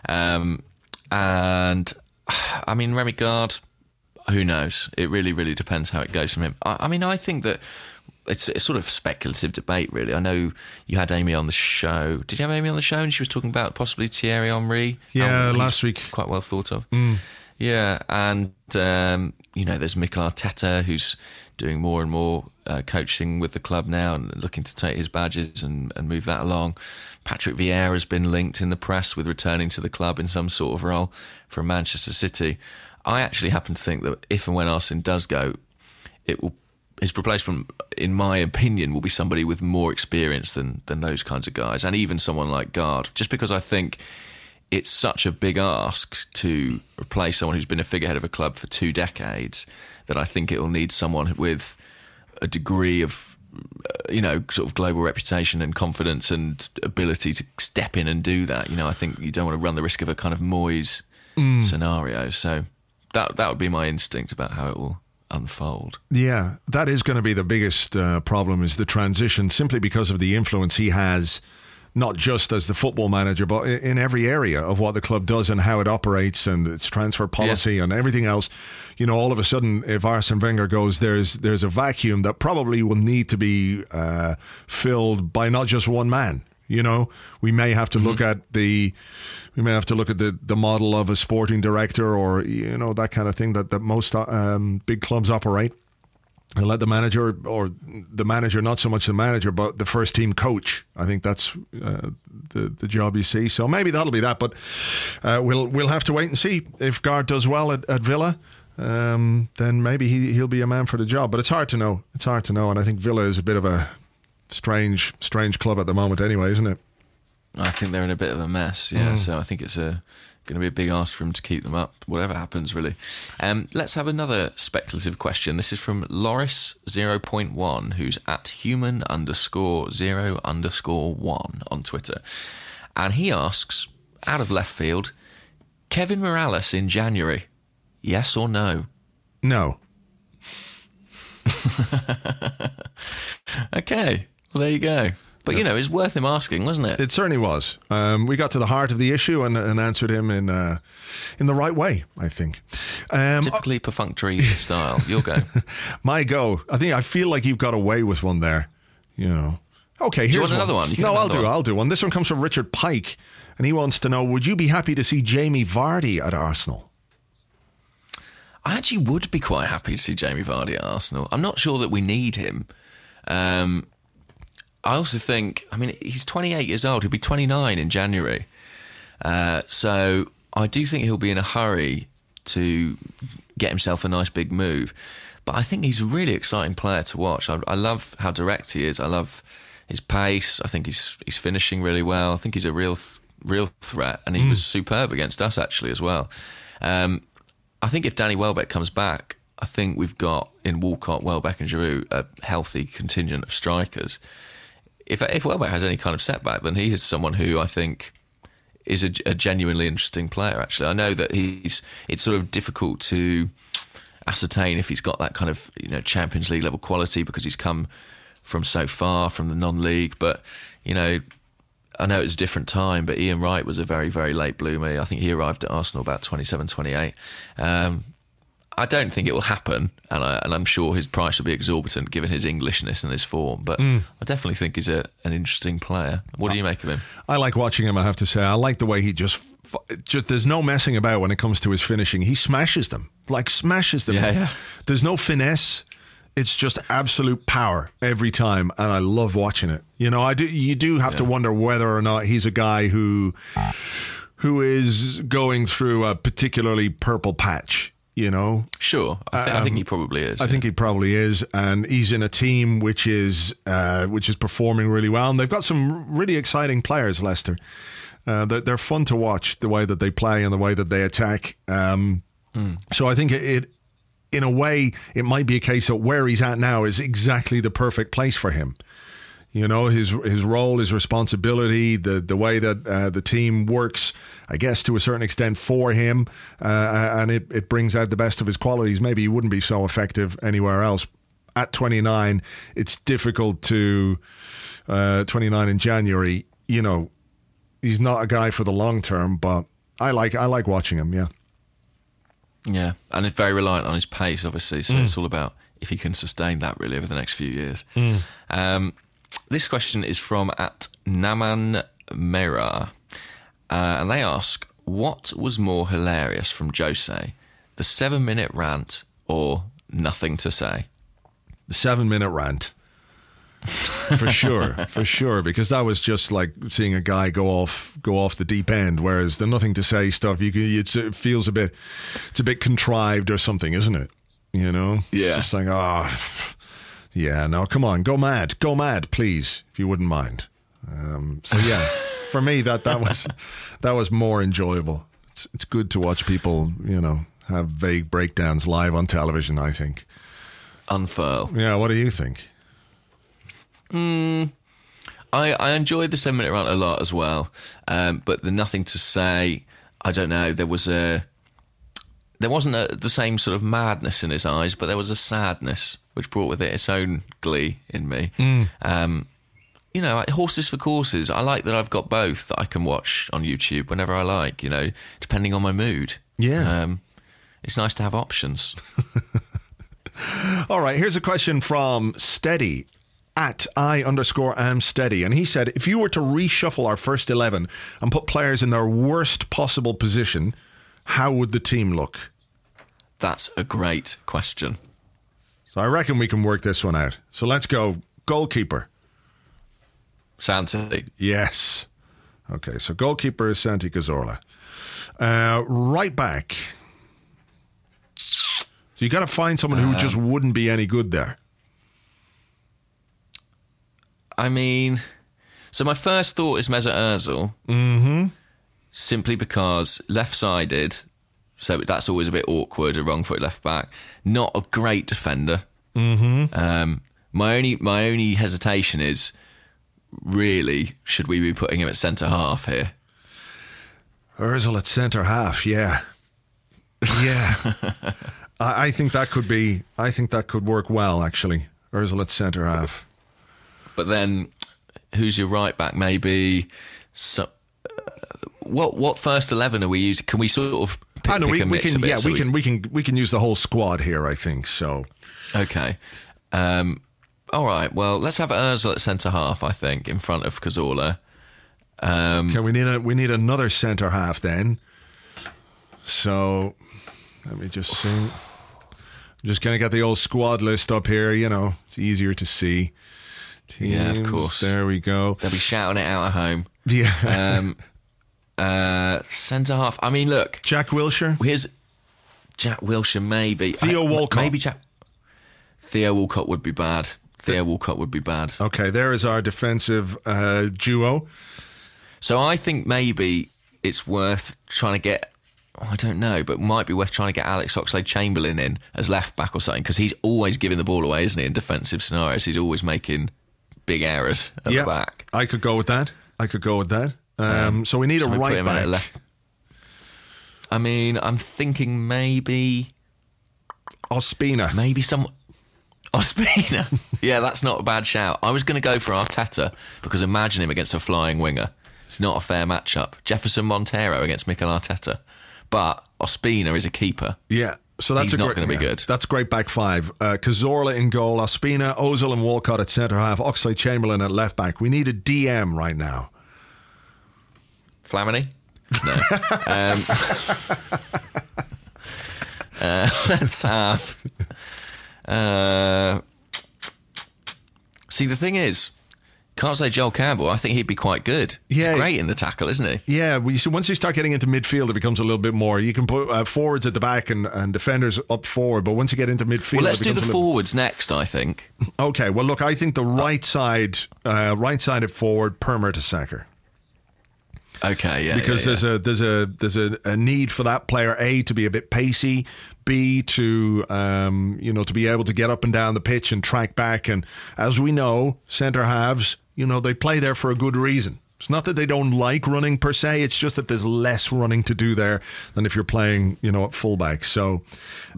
Um, and *sighs* I mean, Remi Garde, who knows? It really, really depends how it goes from him. I, I mean, I think that it's a sort of speculative debate, really. I know you had Amy on the show. Did you have Amy on the show? And she was talking about possibly Thierry Henry. Yeah, last week. Quite well thought of. Yeah, and um, you know, there's Mikel Arteta who's doing more and more uh, coaching with the club now and looking to take his badges and, and move that along. Patrick Vieira has been linked in the press with returning to the club in some sort of role from Manchester City. I actually happen to think that if and when Arsene does go, it will his replacement, in my opinion, will be somebody with more experience than than those kinds of guys, and even someone like Garde. Just because I think it's such a big ask to replace someone who's been a figurehead of a club for two decades that I think it will need someone with a degree of uh, you know sort of global reputation and confidence and ability to step in and do that. You know i think you don't want to run the risk of a kind of moyes scenario. So that that would be my instinct about how it will unfold. Yeah, that is going to be the biggest uh, problem is the transition, simply because of the influence he has, not just as the football manager, but in every area of what the club does and how it operates and its transfer policy and everything else. You know, all of a sudden, if Arsene Wenger goes, there's there's a vacuum that probably will need to be uh, filled by not just one man. You know, we may have to look at the we may have to look at the, the model of a sporting director or you know that kind of thing that that most um, big clubs operate and let the manager or the manager not so much the manager but the first team coach. I think that's uh, the the job you see. So maybe that'll be that but uh, we'll we'll have to wait and see. If Garde does well at, at villa um, then maybe he, he'll be a man for the job. But it's hard to know. It's hard to know. And i think villa is a bit of a strange strange club at the moment anyway isn't it? I think they're in a bit of a mess. Yeah. So i think it's a going to be a big ask for him to keep them up whatever happens really. Um, let's have another speculative question. This is from loris 0.1 who's at human underscore 0 underscore 1 on twitter. And he asks out of left field kevin Mirallas in january yes or no? No. *laughs* Okay well there you go but you know it's worth him asking wasn't it It certainly was. Um, we got to the heart of the issue and, and answered him in uh, in the right way, I think. Um, typically perfunctory *laughs* style you'll go *laughs* my go. I think I feel like you've got away with one there. You know. Okay, here's want another one? You no, I'll do. one. I'll do one. This one comes from Richard Pike, and he wants to know: Would you be happy to see Jamie Vardy at Arsenal? I actually would be quite happy to see Jamie Vardy at Arsenal. I'm not sure that we need him. Um, I also think, I mean, he's 28 years old. He'll be 29 in January. Uh, so I do think he'll be in a hurry to get himself a nice big move. But I think he's a really exciting player to watch. I, I love how direct he is. I love his pace. I think he's he's finishing really well. I think he's a real th- real threat, and he was superb against us actually as well. Um, I think if Danny Welbeck comes back, I think we've got in Walcott, Welbeck, and Giroud a healthy contingent of strikers. If if Welbeck has any kind of setback, then he's someone who I think is a, a genuinely interesting player. Actually, I know that he's it's sort of difficult to ascertain if he's got that kind of you know Champions League level quality because he's come from so far from the non-league. But you know, I know it's a different time. But Ian Wright was a very very late bloomer. I think he arrived at Arsenal about 27, 28. Um, I don't think it will happen, and, I, and I'm sure his price will be exorbitant given his Englishness and his form. But hmm. I definitely think he's a, an interesting player. What do you make of him? I like watching him. I have to say, I like the way he just. Just there's no messing about when it comes to his finishing. He smashes them, like smashes them. Yeah, yeah. There's no finesse. It's just absolute power every time, and I love watching it. You know, I do. You do have to wonder whether or not he's a guy who, who is going through a particularly purple patch. You know, Sure, I, th- I think he probably is. I think he probably is, and he's in a team which is uh, which is performing really well, and they've got some really exciting players. Leicester, uh, they're, they're fun to watch the way that they play and the way that they attack. Um, So I think it, it, in a way, it might be a case that where he's at now is exactly the perfect place for him. You know his his role, his responsibility, the the way that uh, the team works, I guess to a certain extent for him, uh, and it, it brings out the best of his qualities. Maybe he wouldn't be so effective anywhere else. At 29, it's difficult to uh, 29 in January. You know, he's not a guy for the long term, but I like I like watching him. Yeah. Yeah, and it's very reliant on his pace, obviously. So it's all about if he can sustain that really over the next few years. Um, this question is from at Naman Mera, uh, and they ask, "What was more hilarious from Jose, the seven-minute rant or nothing to say?" the seven minute rant. for sure, for sure, because that was just like seeing a guy go off, go off the deep end. Whereas the nothing to say stuff, you it's, it feels a bit, it's a bit contrived or something, isn't it? You know, Yeah. it's just like ah, Yeah, no, come on, go mad, go mad, please, if you wouldn't mind. Um, so yeah, *laughs* for me that that was that was more enjoyable. It's, it's good to watch people, you know, have vague breakdowns live on television. I think. Unfurl. Yeah, what do you think? I, I enjoyed the seven minute run a lot as well, um, but the nothing to say. I don't know. There was a there wasn't a, the same sort of madness in his eyes, but there was a sadness which brought with it its own glee in me. Um, you know, like horses for courses. I like that I've got both that I can watch on YouTube whenever I like. You know, depending on my mood. Yeah. um, it's nice to have options. *laughs* All right, here's a question from Steady at I underscore am steady. And he said, if you were to reshuffle our first 11 and put players in their worst possible position, how would the team look? That's a great question. So I reckon we can work this one out. So let's go. Goalkeeper. Santi. Yes. Okay, so goalkeeper is Santi Cazorla. Uh, right back. So you got to find someone who just wouldn't be any good there. I mean, so my first thought is Mesut Ozil. Mm-hmm. Simply because left-sided, so that's always a bit awkward. A wrong-foot left back, not a great defender. Mm-hmm. Um, my only my only hesitation is really should we be putting him at centre half here? Ozil at centre half, yeah, yeah. *laughs* I, I think that could be. I think that could work well, actually. Ozil at centre half. But then, who's your right back? Maybe. So, uh, what what first eleven are we using? Can we sort of pick, I know we, we can. Yeah, so we can. We can. We can use the whole squad here. I think so. Okay. Um, all right. Well, let's have Ozil at centre half. I think in front of Cazorla. Um, Okay, we need a we need another centre half then. So let me just see. I'm just gonna get the old squad list up here. You know, it's easier to see. Yeah, of course. There we go. they'll be shouting it out at home. Yeah, Um, *laughs* uh, centre half. I mean, look. Jack Wilshere. Here's Jack Wilshere. Maybe Theo I- Walcott. Maybe Jack. Theo Walcott would be bad. Theo Walcott would be bad. Okay, there is our defensive uh, duo. So I think maybe it's worth trying to get. oh, I don't know, but might be worth trying to get Alex Oxlade Chamberlain in as left back or something because he's always giving the ball away, isn't he? In defensive scenarios, he's always making big errors at yeah, the back. I could go with that. I could go with that. Um, so we need a we right back. left? I mean, I'm thinking maybe Ospina. maybe some Ospina. *laughs* yeah, that's not a bad shout. I was going to go for Arteta because imagine him against a flying winger. It's not a fair matchup. Jefferson Montero against Mikel Arteta, but Ospina is a keeper. Yeah. So that's He's a not great, gonna be good. That's great back five. Uh, Cazorla in goal, Ospina, Ozil and Walcott at centre half, Oxlade Chamberlain at left back. We need a DM right now. Flamini? No. *laughs* um, *laughs* uh, let's have. Uh, see, the thing is, can't say Joel Campbell. I think he'd be quite good. Yeah. He's great in the tackle, isn't he? Yeah, we see once you start getting into midfield, it becomes a little bit more. You can put uh, forwards at the back and, and defenders up forward, but once you get into midfield, Well, let's do the little- forwards next. I think. Okay, well, look, I think the right side, uh, right sided forward, per Mertesacker. Okay, yeah. because yeah, there's a there's a there's a, a need for that player a to be a bit pacey, b to um, you know to be able to get up and down the pitch and track back. And as we know, centre halves, you know, they play there for a good reason. It's not that they don't like running per se. It's just that there's less running to do there than if you're playing, you know, at fullback. So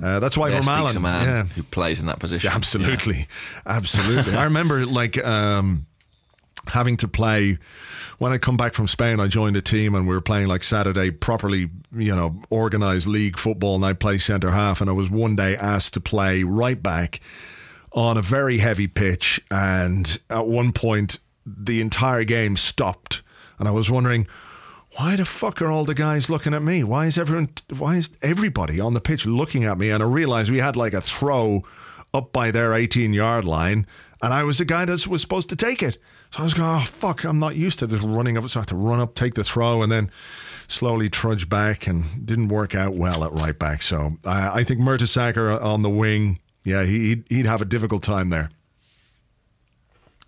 uh, that's why yeah. Vermaelen, speaks a man yeah, who plays in that position. yeah, absolutely, absolutely. I remember like um, having to play when I come back from Spain. I joined a team and we were playing like Saturday properly, you know, organized league football, and I play centre half. And I was one day asked to play right back on a very heavy pitch, and at one point the entire game stopped, and I was wondering. Why the fuck are all the guys looking at me? Why is everyone? Why is everybody on the pitch looking at me? And I realized we had like a throw up by their 18 yard line, and I was the guy that was supposed to take it. So I was going, oh fuck, I'm not used to this running up. So I had to run up, take the throw, and then slowly trudge back, and didn't work out well at right back. So I, I think Mertesacker on the wing, yeah, he, he'd, he'd have a difficult time there.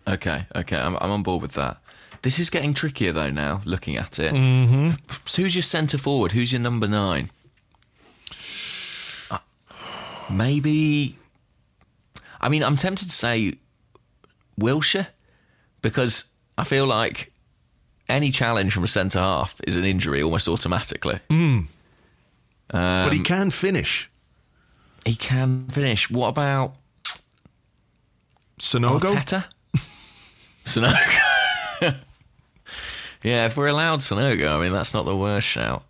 Okay, okay, I'm, I'm on board with that. This is getting trickier though now, looking at it. Mm-hmm. So who's your centre forward? Who's your number nine? Uh, maybe. I mean, I'm tempted to say Wilshere because I feel like any challenge from a centre half is an injury almost automatically. Hmm. but he um, can finish. He can finish. What about Sanogo? Arteta? *laughs* Sanogo. yeah, if we're allowed Sanogo, I mean that's not the worst shout.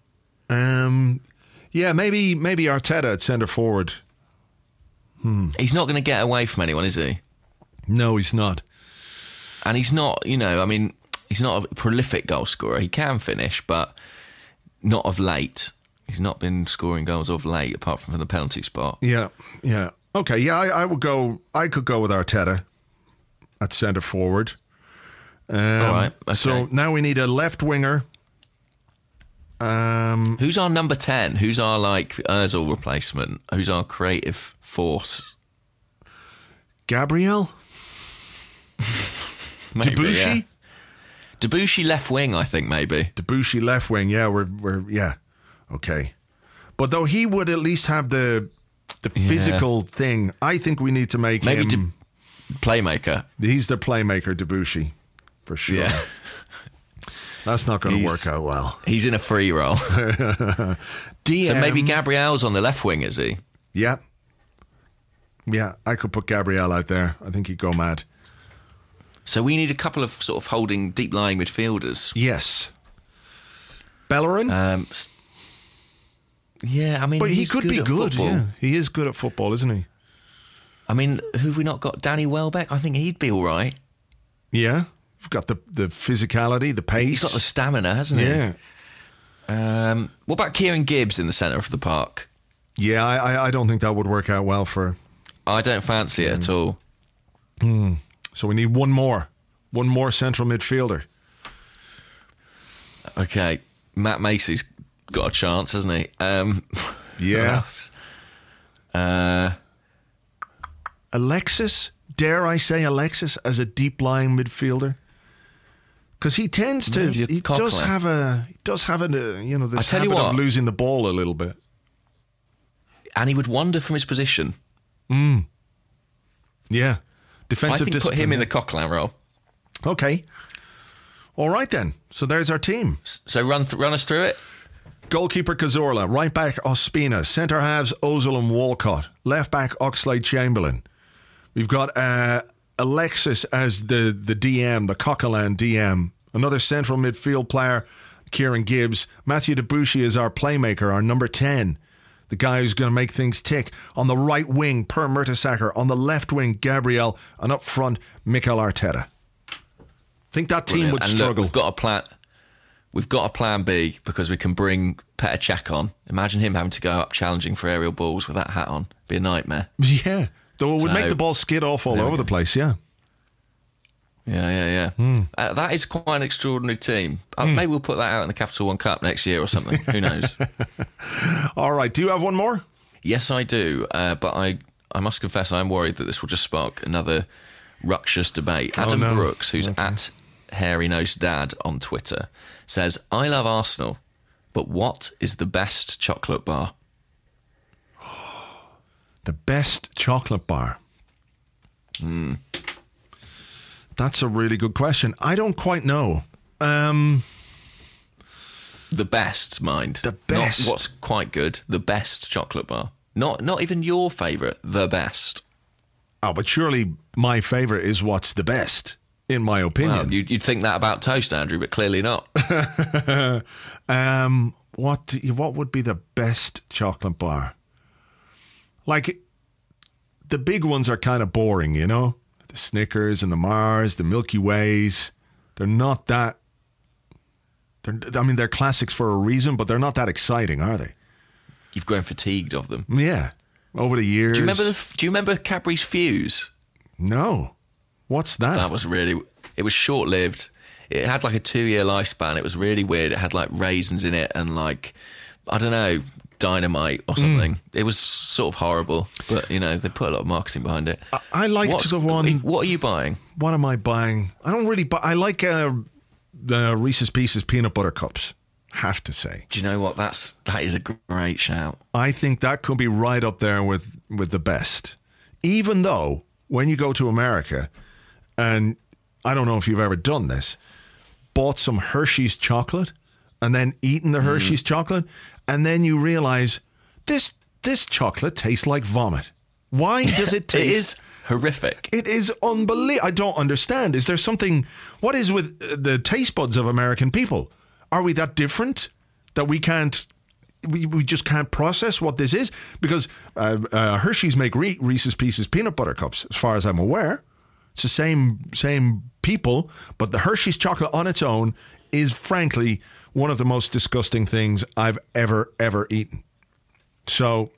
Um, yeah, maybe maybe Arteta at centre forward. Hmm. He's not going to get away from anyone, is he? No, he's not. And he's not, you know, I mean, he's not a prolific goal scorer. He can finish, but not of late. He's not been scoring goals of late, apart from from the penalty spot. Yeah, yeah. Okay, yeah, I, I would go. I could go with Arteta at centre forward. Um, All right, okay. So now we need a left winger. Um, Who's our number 10? Who's our, like, Ozil replacement? Who's our creative force? Gabriel Maybe, Debuchy. yeah. Debuchy left wing, I think, maybe. Debuchy left wing. Yeah, we're we're yeah, okay. But though he would at least have the the Yeah. physical thing, I think we need to make Maybe him. Playmaker. he's the playmaker, Debuchy, for sure. Yeah. *laughs* That's not going to work out well. He's in a free role. DM, *laughs* so maybe Gabriel's on the left wing, is he? Yeah, yeah. I could put Gabriel out there. I think he'd go mad. So we need a couple of sort of holding deep lying midfielders. Yes. Bellerin, Um, yeah, I mean, but he could be good. football. Yeah, he is good at football, isn't he? I mean, who have we not got? Danny Welbeck. I think he'd be all right. Yeah, You've got the the physicality, the pace. He's got the stamina, hasn't he? yeah, Um, what about Kieran Gibbs in the centre of the park? yeah. I, I I don't think that would work out well for. I don't fancy it Mm. at all. So we need one more, one more central midfielder. Okay, Matt Macey's got a chance, hasn't he? Um, *laughs* Yeah. Uh, Alexis, dare I say Alexis as a deep lying midfielder? Because he tends to, he does have a, he does have a, you know, this tell you habit of losing the ball a little bit. and he would wander from his position. Mm. Yeah, I defensive think put him in the Coquelin role. Okay, all right then. So there's our team. So run th- run us through it. Goalkeeper Cazorla, right back Ospina, centre halves Ozil and Walcott, left back Oxlade Chamberlain. We've got uh, Alexis as the the DM, the Coquelin DM. Another central midfield player, Kieran Gibbs. Matthew Debuchy is our playmaker, our number ten, the guy who's going to make things tick. On the right wing, Per Mertesacker. On the left wing, Gabriel, and up front, Mikel Arteta. Think that team would and look, struggle. we've got a plan. We've got a plan B because we can bring Petr Cech on. Imagine him having to go up challenging for aerial balls with that hat on. Be a nightmare. *laughs* yeah, though it would So, make the ball skid off all over the place. Yeah. Yeah, yeah, yeah. Hmm. Uh, that is quite an extraordinary team. Uh, maybe we'll put that out in the Capital One Cup next year or something. Who knows? *laughs* All right. Do you have one more? yes, I do. Uh, but I, I must confess, I'm worried that this will just spark another ructious debate. Adam Oh, no. Brooks, who's at Hairy Nose Dad on Twitter, says, "I love Arsenal, but what is the best chocolate bar?" *gasps* The best chocolate bar. Hmm. That's a really good question. I don't quite know. Um, The best, mind. The best. Not what's quite good. The best chocolate bar. Not not even your favourite. The best. oh, but surely my favourite is what's the best, in my opinion. Well, you'd, you'd think that about toast, Andrew, but clearly not. *laughs* Um, what you- what would be the best chocolate bar? Like the big ones are kind of boring, you know. The Snickers and the Mars, the Milky Ways. They're not that. They're, I mean, they're classics for a reason, but they're not that exciting, are they? You've grown fatigued of them. Yeah, over the years. Do you remember? The, do you remember Cadbury's Fuse? No. What's that? That was really. It was short lived. It had like a two year lifespan. It was really weird. It had like raisins in it and like I don't know dynamite or something. It was sort of horrible, but you know they put a lot of marketing behind it. I liked What's- the one. What are you buying? What am I buying? I don't really buy. I like uh, the Reese's Pieces peanut butter cups. Have to say, Do you know what? That's that is a great shout. I think that could be right up there with with the best. Even though when you go to America, and I don't know if you've ever done this, bought some Hershey's chocolate and then eaten the Hershey's chocolate, and then you realize this this chocolate tastes like vomit. Why *laughs* does it It taste? is horrific. It is unbelievable. I don't understand. Is there something? What is with uh, the taste buds of American people? Are we that different that we can't? We, we just can't process what this is because uh, uh, Hershey's make Re- Reese's Pieces peanut butter cups, as far as I'm aware. It's the same same people, but the Hershey's chocolate on its own is frankly one of the most disgusting things I've ever ever eaten. So,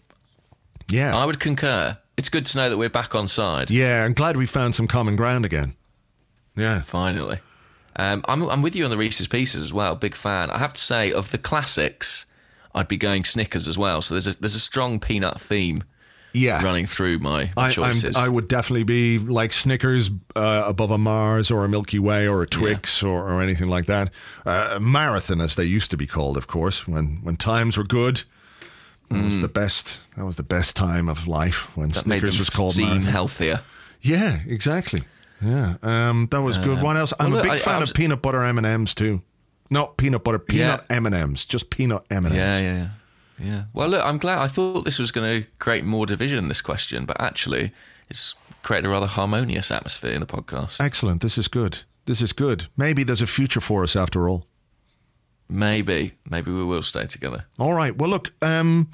yeah, I would concur. It's good to know that we're back on side. yeah, I'm glad we found some common ground again. Yeah. Finally. Um, I'm, I'm with you on the Reese's Pieces as well. Big fan. I have to say, of the classics, I'd be going Snickers as well. So there's a there's a strong peanut theme Yeah. running through my, I, I'm, choices. I would definitely be like Snickers uh, above a Mars or a Milky Way or a Twix or, or anything like that. Uh, marathon, as they used to be called, of course, when when times were good. That was the best. That was the best time of life when Mm. that Snickers was called seem marathon. healthier. Yeah, exactly. Yeah, um, that was good. What else? I'm well, a big fan I was- of peanut butter M and M's too. Not peanut butter, peanut M and M's, just peanut M and M's. yeah, yeah. Yeah. Well, look, I'm glad. I thought this was going to create more division, this question, but actually, it's created a rather harmonious atmosphere in the podcast. Excellent. This is good. This is good. Maybe there's a future for us after all. Maybe, maybe we will stay together. All right. Well, look, um,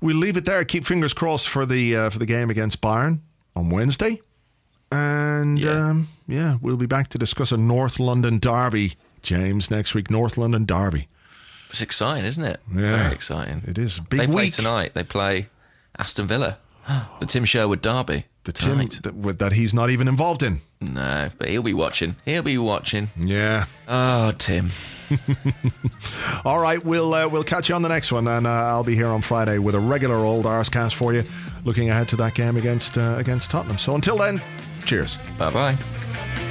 we'll leave it there. Keep fingers crossed for the uh, for the game against Bayern on Wednesday, and Yeah. um, yeah, we'll be back to discuss a North London derby, James, next week. North London derby. It's exciting, isn't it? Yeah. Very exciting. It is big they play tonight. They play Aston Villa, the Tim Sherwood derby. The Tim tonight. that, that he's not even involved in. No, but he'll be watching. He'll be watching. Yeah. Oh, Tim. *laughs* All right. We'll uh, we'll catch you on the next one, and uh, I'll be here on Friday with a regular old Arsecast for you, looking ahead to that game against uh, against Tottenham. So until then, cheers. Bye bye.